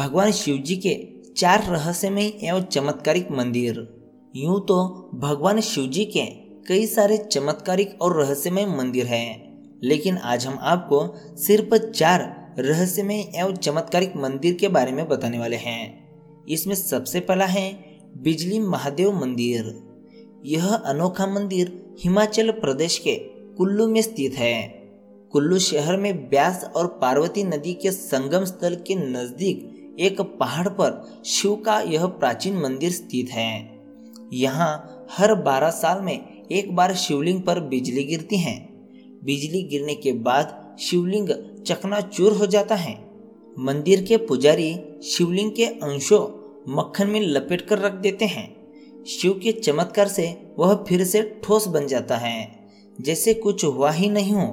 भगवान शिव जी के चार रहस्यमय एवं चमत्कारिक मंदिर। यूँ तो भगवान शिव जी के कई सारे चमत्कारिक और रहस्यमय मंदिर हैं, लेकिन आज हम आपको सिर्फ़ चार रहस्यमय एवं चमत्कारिक मंदिर के बारे में बताने वाले हैं। इसमें सबसे पहला है बिजली महादेव मंदिर। यह अनोखा मंदिर हिमाचल प्रदेश के कुल्लू में स्थित है। कुल्लू शहर में ब्यास और पार्वती नदी के संगम स्थल के नज़दीक एक पहाड़ पर शिव का यह प्राचीन मंदिर स्थित है। यहाँ हर बारह साल में एक बार शिवलिंग पर बिजली गिरती है। बिजली गिरने के बाद शिवलिंग चकनाचूर हो जाता है। मंदिर के पुजारी शिवलिंग के अंशों मक्खन में लपेट कर रख देते हैं। शिव के चमत्कार से वह फिर से ठोस बन जाता है, जैसे कुछ हुआ ही नहीं हो।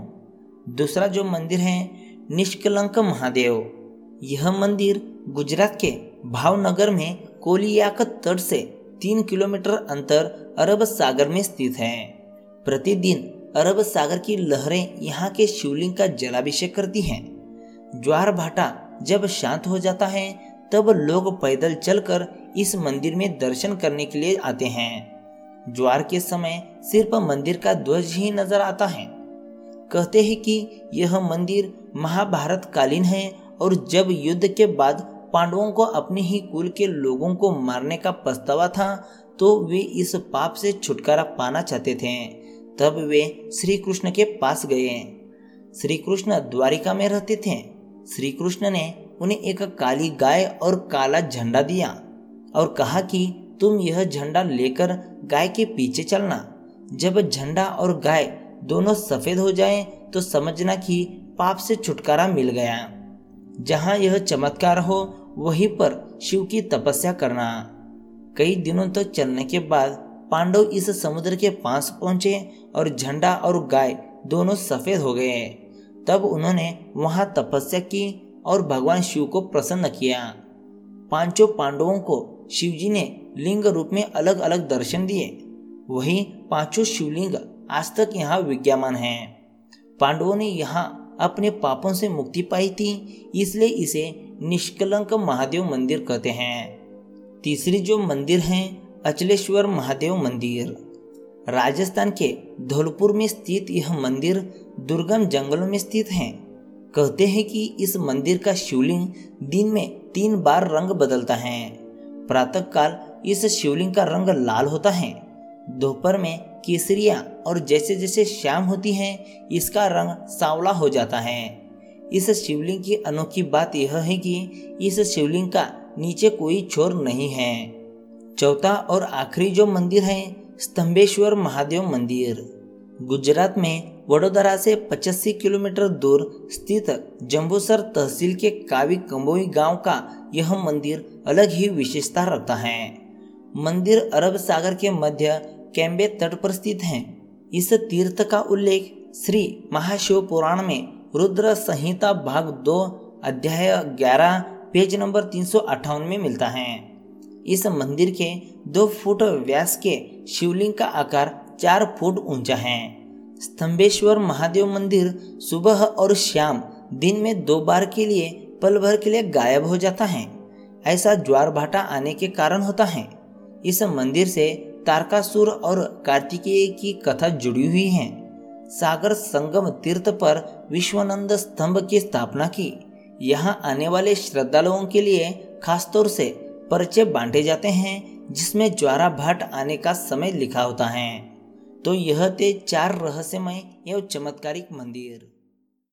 दूसरा जो मंदिर है, निष्कलंक महादेव। यह मंदिर गुजरात के भावनगर में कोलियाक तट से तीन किलोमीटर अंतर अरब सागर में स्थित है। प्रतिदिन अरब सागर की लहरें यहाँ के शिवलिंग का जलाभिषेक करती हैं। ज्वार भाटा जब शांत हो जाता है, तब लोग पैदल चलकर इस मंदिर में दर्शन करने के लिए आते हैं। ज्वार के समय सिर्फ़ मंदिर का ध्वज ही नज़र आता है। कहते हैं कि यह मंदिर महाभारत कालीन है और जब युद्ध के बाद पांडवों को अपने ही कुल के लोगों को मारने का पछतावा था तो वे इस पाप से छुटकारा पाना चाहते थे। तब वे श्री कृष्ण के पास गए। श्री कृष्ण द्वारिका में रहते थे। श्री कृष्ण ने उन्हें एक काली गाय और काला झंडा दिया और कहा कि तुम यह झंडा लेकर गाय के पीछे चलना। जब झंडा और गाय दोनों सफ़ेद हो जाएँ तो समझना कि पाप से छुटकारा मिल गया। जहाँ यह चमत्कार हो, वहीं पर शिव की तपस्या करना। कई दिनों तक तो चलने के बाद पांडव इस समुद्र के पास पहुँचे और झंडा और गाय दोनों सफ़ेद हो गए। तब उन्होंने वहाँ तपस्या की और भगवान शिव को प्रसन्न किया। पाँचों पांडवों को शिवजी ने लिंग रूप में अलग अलग दर्शन दिए। वही पाँचों शिवलिंग आज तक यहाँ विद्यमान हैं। पांडवों ने यहाँ अपने पापों से मुक्ति पाई थी, इसलिए इसे निष्कलंक महादेव मंदिर कहते हैं। तीसरी जो मंदिर है, अचलेश्वर महादेव मंदिर। राजस्थान के धौलपुर में स्थित यह मंदिर दुर्गम जंगलों में स्थित है। कहते हैं कि इस मंदिर का शिवलिंग दिन में तीन बार रंग बदलता है। प्रातः काल इस शिवलिंग का रंग लाल होता है। दोपहर में केसरिया और जैसे जैसे शाम होती है, इसका रंग सांवला हो जाता है। इस शिवलिंग की अनोखी बात यह है कि इस शिवलिंग का नीचे कोई छोर नहीं है। चौथा और आखिरी जो मंदिर है, स्तंभेश्वर महादेव मंदिर। गुजरात में वडोदरा से 85 किलोमीटर दूर स्थित जम्बूसर तहसील के कावी कंबोई गाँव का यह मंदिर अलग ही विशेषता रखता है। मंदिर अरब सागर के मध्य कैम्बे तट पर स्थित है। इस तीर्थ का उल्लेख श्री महाशिव पुराण में रुद्र संहिता भाग दो अध्याय ग्यारह, पेज नंबर तीन में मिलता है। इस मंदिर के दो फुट व्यास के शिवलिंग का आकार चार फुट ऊँचा है। स्तंभेश्वर महादेव मंदिर सुबह और शाम दिन में दो बार के लिए, पल भर के लिए गायब हो जाता है। ऐसा ज्वार भाटा आने के कारण होता है। इस मंदिर से तारकासुर और कार्तिकेय की कथा जुड़ी हुई है। सागर संगम तीर्थ पर विश्वानंद स्तंभ की स्थापना की। यहाँ आने वाले श्रद्धालुओं के लिए खासतौर से परिचय बांटे जाते हैं, जिसमें ज्वारा भाट आने का समय लिखा होता है। तो यह थे चार रहस्यमय एवं चमत्कारिक मंदिर।